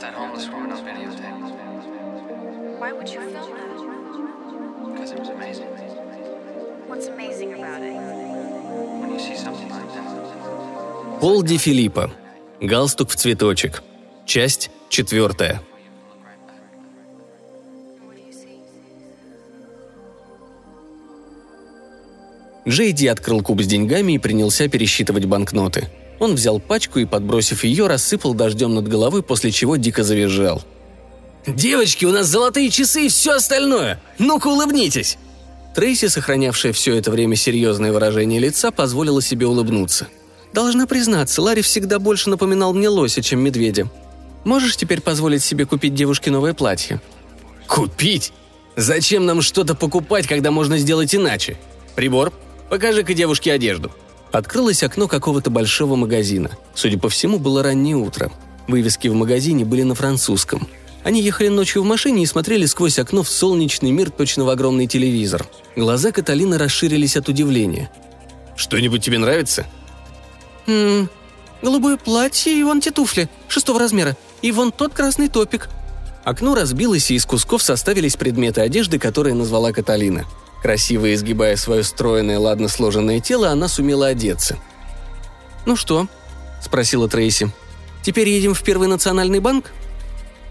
got that homeless woman on videotape Why would you film that? because it was amazing. What's amazing about it? When you see something like that, Пол Ди Филиппо. Галстук в цветочек. Часть четвертая. Джейди открыл куб с деньгами и принялся пересчитывать банкноты. Он взял пачку и, подбросив ее, рассыпал дождем над головой, после чего дико завизжал. «Девочки, у нас золотые часы и все остальное! Ну-ка улыбнитесь!» Трейси, сохранявшая все это время серьезное выражение лица, позволила себе улыбнуться. «Должна признаться, Ларри всегда больше напоминал мне лося, чем медведя. Можешь теперь позволить себе купить девушке новое платье?» «Купить? Зачем нам что-то покупать, когда можно сделать иначе? Прибор, покажи-ка девушке одежду». Открылось окно какого-то большого магазина. Судя по всему, было раннее утро. Вывески в магазине были на французском. Они ехали ночью в машине и смотрели сквозь окно в солнечный мир точно в огромный телевизор. Глаза Каталины расширились от удивления. «Что-нибудь тебе нравится?» «Ммм, голубое платье и вон те туфли, шестого размера, и вон тот красный топик». Окно разбилось, и из кусков составились предметы одежды, которые назвала Каталина. Красиво изгибая свое стройное, ладно сложенное тело, она сумела одеться. «Ну что?» – спросила Трейси. «Теперь едем в Первый национальный банк?»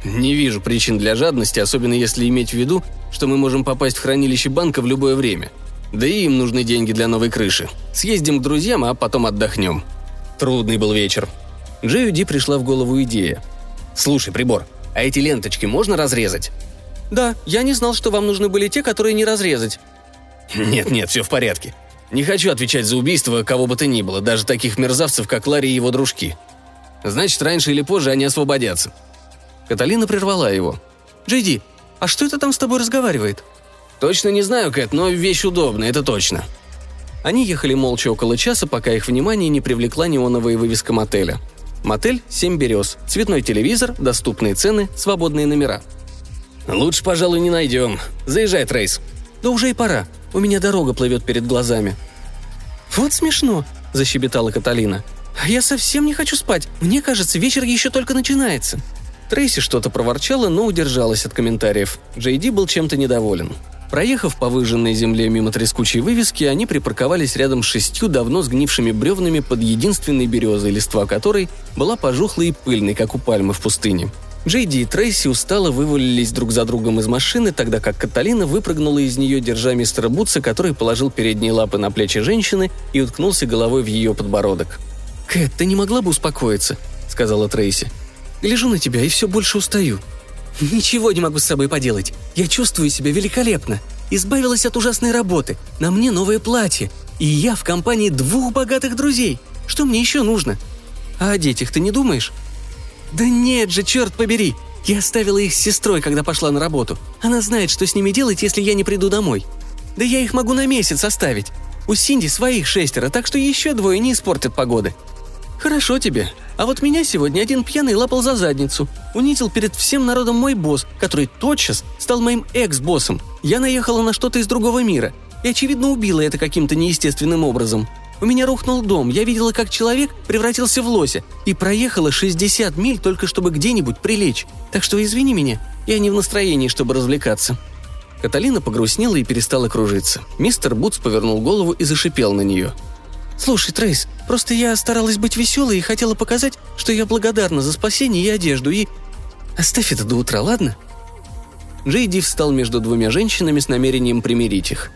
«Не вижу причин для жадности, особенно если иметь в виду, что мы можем попасть в хранилище банка в любое время. Да и им нужны деньги для новой крыши. Съездим к друзьям, а потом отдохнем». Трудный был вечер. Джею Ди пришла в голову идея. «Слушай, прибор, а эти ленточки можно разрезать?» «Да, я не знал, что вам нужны были те, которые не разрезать». «Нет-нет, все в порядке. Не хочу отвечать за убийство кого бы то ни было, даже таких мерзавцев, как Ларри и его дружки. Значит, раньше или позже они освободятся». Каталина прервала его. «Джейди, а что это там с тобой разговаривает?» «Точно не знаю, Кэт, но вещь удобная, это точно». Они ехали молча около часа, пока их внимание не привлекла неоновая вывеска мотеля. Мотель «Семь берез», цветной телевизор, доступные цены, свободные номера. «Лучше, пожалуй, не найдем. Заезжай, Трейс». «Да уже и пора. У меня дорога плывет перед глазами». «Вот смешно», – защебетала Каталина. «А я совсем не хочу спать. Мне кажется, вечер еще только начинается». Трейси что-то проворчала, но удержалась от комментариев. Джейди был чем-то недоволен. Проехав по выжженной земле мимо трескучей вывески, они припарковались рядом с шестью давно сгнившими бревнами под единственной березой, листва которой была пожухлой и пыльной, как у пальмы в пустыне. Джейди и Трейси устало вывалились друг за другом из машины, тогда как Каталина выпрыгнула из нее, держа мистера Бутса, который положил передние лапы на плечи женщины и уткнулся головой в ее подбородок. «Кэт, ты не могла бы успокоиться?» — сказала Трейси. «Гляжу на тебя и все больше устаю». «Ничего не могу с собой поделать. Я чувствую себя великолепно. Избавилась от ужасной работы. На мне новое платье. И я в компании двух богатых друзей. Что мне еще нужно? А о детях ты не думаешь?» «Да нет же, черт побери! Я оставила их с сестрой, когда пошла на работу. Она знает, что с ними делать, если я не приду домой. Да я их могу на месяц оставить. У Синди своих шестеро, так что еще двое не испортят погоды. Хорошо тебе. А вот меня сегодня один пьяный лапал за задницу. Унизил перед всем народом мой босс, который тотчас стал моим экс-боссом. Я наехала на что-то из другого мира. И, очевидно, убила это каким-то неестественным образом. У меня рухнул дом, я видела, как человек превратился в лося, и проехала 60 миль только чтобы где-нибудь прилечь. Так что извини меня, я не в настроении, чтобы развлекаться». Каталина погрустнела и перестала кружиться. Мистер Бутс повернул голову и зашипел на нее. «Слушай, Трейс, просто я старалась быть веселой и хотела показать, что я благодарна за спасение и одежду, и... Оставь это до утра, ладно?» Джейди встал между двумя женщинами с намерением примирить их.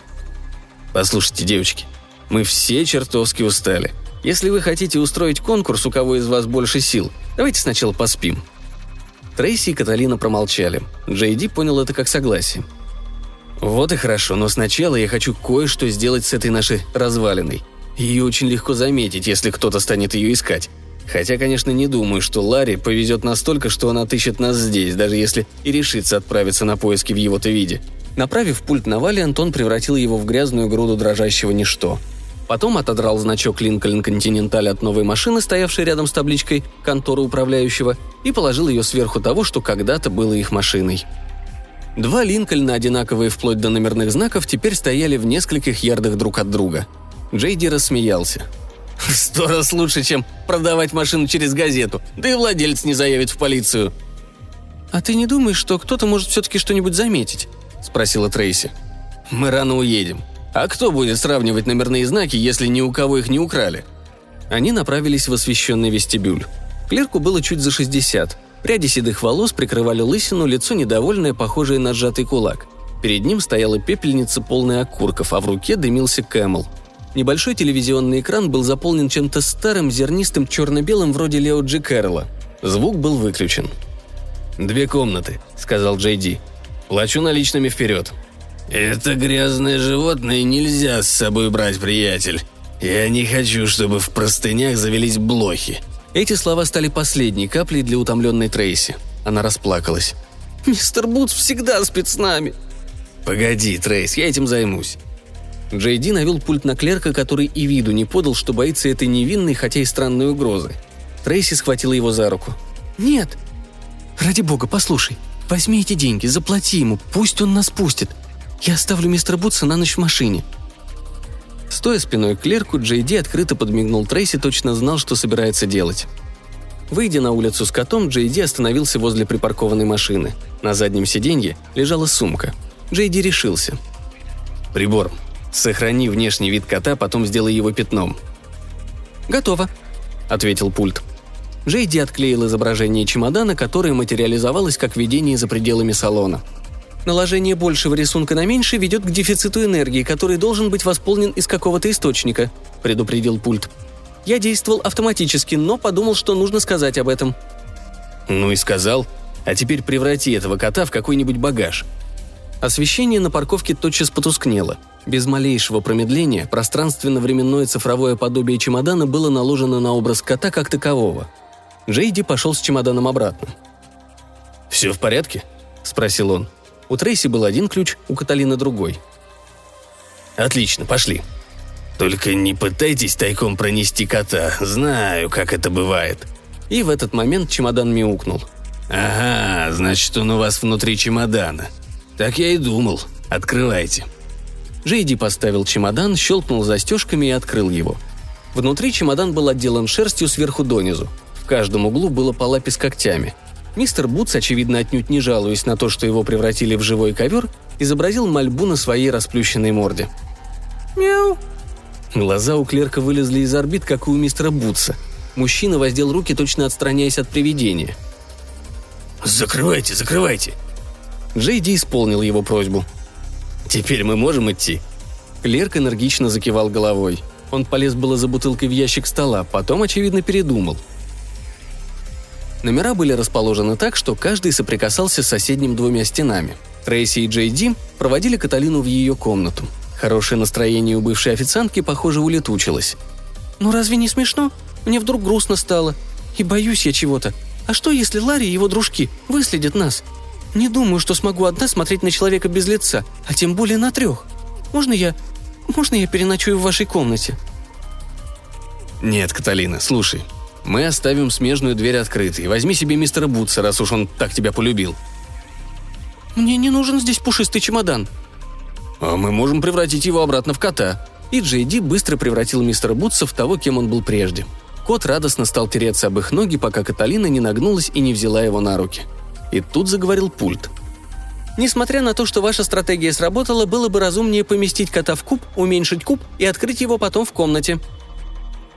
«Послушайте, девочки, мы все чертовски устали. Если вы хотите устроить конкурс, у кого из вас больше сил, давайте сначала поспим». Трейси и Каталина промолчали. Джейди понял это как согласие. «Вот и хорошо, но сначала я хочу кое-что сделать с этой нашей развалиной. Ее очень легко заметить, если кто-то станет ее искать. Хотя, конечно, не думаю, что Ларри повезет настолько, что он отыщет нас здесь, даже если и решится отправиться на поиски в его-то виде. Направив пульт на Валли, Антон превратил его в грязную груду дрожащего ничто. Потом отодрал значок Линкольн Континенталь от новой машины, стоявшей рядом с табличкой «Контора управляющего», и положил ее сверху того, что когда-то было их машиной. Два Линкольна, одинаковые вплоть до номерных знаков, теперь стояли в нескольких ярдах друг от друга. Джейди рассмеялся. «Сто раз лучше, чем продавать машину через газету, да и владелец не заявит в полицию». «А ты не думаешь, что кто-то может все-таки что-нибудь заметить?» – спросила Трейси. «Мы рано уедем. А кто будет сравнивать номерные знаки, если ни у кого их не украли?» Они направились в освещенный вестибюль. Клерку было чуть за 60. Пряди седых волос прикрывали лысину, лицо недовольное, похожее на сжатый кулак. Перед ним стояла пепельница, полная окурков, а в руке дымился Кэмл. Небольшой телевизионный экран был заполнен чем-то старым, зернистым, черно-белым, вроде Лео Джи Кэрролла. Звук был выключен. «Две комнаты», — сказал Джей Ди. «Плачу наличными вперед». «Это грязное животное нельзя с собой брать, приятель. Я не хочу, чтобы в простынях завелись блохи». Эти слова стали последней каплей для утомленной Трейси. Она расплакалась. «Мистер Бутс всегда спит с нами». «Погоди, Трейс, я этим займусь». Джей Ди навел пульт на клерка, который и виду не подал, что боится этой невинной, хотя и странной угрозы. Трейси схватила его за руку. «Нет!» «Ради бога, послушай. Возьми эти деньги, заплати ему, пусть он нас пустит. Я оставлю мистера Бутса на ночь в машине». Стоя спиной к клерку, Джей Ди открыто подмигнул Трейси, точно знал, что собирается делать. Выйдя на улицу с котом, Джей Ди остановился возле припаркованной машины. На заднем сиденье лежала сумка. Джей Ди решился. «Прибор. Сохрани внешний вид кота, потом сделай его пятном». «Готово», — ответил пульт. Джейди отклеил изображение чемодана, которое материализовалось как видение за пределами салона. Наложение большего рисунка на меньший ведет к дефициту энергии, который должен быть восполнен из какого-то источника», – предупредил пульт. Я действовал автоматически, но подумал, что нужно сказать об этом. «Ну и сказал. А теперь преврати этого кота в какой-нибудь багаж». Освещение на парковке тотчас потускнело. Без малейшего промедления пространственно-временное цифровое подобие чемодана было наложено на образ кота как такового – Джейди пошел с чемоданом обратно. «Все в порядке?» – спросил он. У Трейси был один ключ, у Каталины другой. «Отлично, пошли», только не пытайтесь тайком пронести кота, знаю, как это бывает». И в этот момент чемодан мяукнул. «Ага, значит, он у вас внутри чемодана. Так я и думал. Открывайте». Джейди поставил чемодан, щелкнул застежками и открыл его. Внутри чемодан был отделан шерстью сверху донизу. В каждом углу было по лапе с когтями. Мистер Бутс, очевидно отнюдь не жалуясь на то, что его превратили в живой ковер, изобразил мольбу на своей расплющенной морде. «Мяу!» Глаза у клерка вылезли из орбит, как и у мистера Бутса. Мужчина воздел руки, точно отстраняясь от привидения. «Закрывайте, закрывайте!» Джейди исполнил его просьбу. «Теперь мы можем идти?» Клерк энергично закивал головой. Он полез было за бутылкой в ящик стола, потом, очевидно, передумал – Номера были расположены так, что каждый соприкасался с соседним двумя стенами. Трейси и Джей Ди проводили Каталину в ее комнату. Хорошее настроение у бывшей официантки, похоже, улетучилось. «Ну разве не смешно? Мне вдруг грустно стало. И боюсь я чего-то. А что, если Ларри и его дружки выследят нас? Не думаю, что смогу одна смотреть на человека без лица, а тем более на трех. Можно я... Можно я переночую в вашей комнате?» «Нет, Каталина, слушай, мы оставим смежную дверь открытой. Возьми себе мистера Бутса, раз уж он так тебя полюбил». «Мне не нужен здесь пушистый чемодан». «А мы можем превратить его обратно в кота». И Джей Ди быстро превратил мистера Бутса в того, кем он был прежде. Кот радостно стал тереться об их ноги, пока Каталина не нагнулась и не взяла его на руки. И тут заговорил пульт. Несмотря на то, что ваша стратегия сработала, было бы разумнее поместить кота в куб, уменьшить куб и открыть его потом в комнате.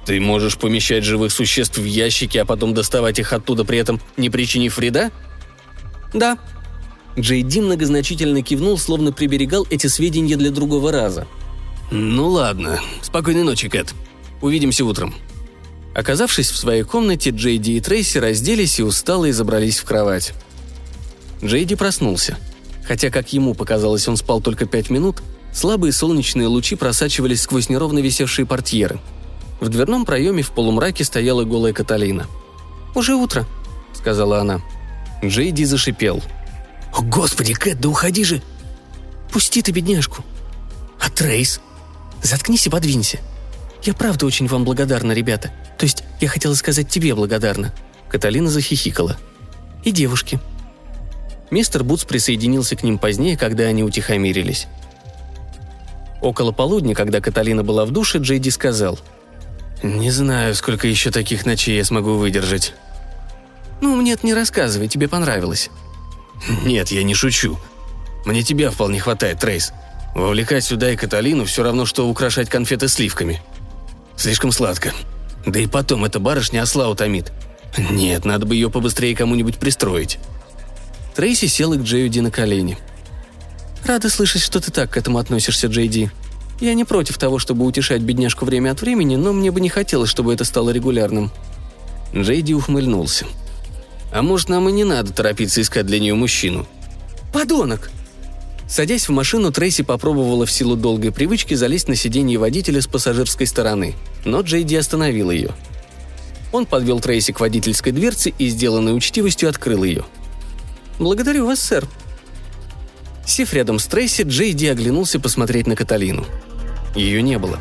Ты можешь помещать живых существ в ящики, а потом доставать их оттуда, при этом не причинив вреда? Да. Джей Ди многозначительно кивнул, словно приберегал эти сведения для другого раза. Ну ладно. Спокойной ночи, Кэт. Увидимся утром. Оказавшись в своей комнате, Джейди и Трейси разделись и устало забрались в кровать. Джейди проснулся. Хотя, как ему показалось, он спал только пять минут, слабые солнечные лучи просачивались сквозь неровно висевшие портьеры – в дверном проеме в полумраке стояла голая Каталина. «Уже утро», — сказала она. Джейди зашипел. «О, господи, Кэт, да уходи же!» «Пусти ты бедняжку!» «А Трейс?» «Заткнись и подвинься!» «Я правда очень вам благодарна, ребята. То есть я хотела сказать тебе благодарна». Каталина захихикала. «И девушки». Мистер Бутс присоединился к ним позднее, когда они утихомирились. Около полудня, когда Каталина была в душе, Джейди сказал – «Не знаю, сколько еще таких ночей я смогу выдержать». «Ну, мне это не рассказывай, тебе понравилось». «Нет, я не шучу. Мне тебя вполне хватает, Трейс. Вовлекать сюда и Каталину все равно, что украшать конфеты сливками. Слишком сладко. Да и потом, эта барышня осла утомит. Нет, надо бы ее побыстрее кому-нибудь пристроить». Трейси села к Джею Ди на колени. «Рада слышать, что ты так к этому относишься, Джей Ди. Я не против того, чтобы утешать бедняжку время от времени, но мне бы не хотелось, чтобы это стало регулярным». Джей Ди ухмыльнулся. «А может, нам и не надо торопиться искать для нее мужчину?» «Подонок!» Садясь в машину, Трейси попробовала в силу долгой привычки залезть на сиденье водителя с пассажирской стороны, но Джей Ди остановил ее. Он подвел Трейси к водительской дверце и, сделанной учтивостью, открыл ее. «Благодарю вас, сэр». Сев рядом с Трейси, Джей Ди оглянулся посмотреть на Каталину. Ее не было.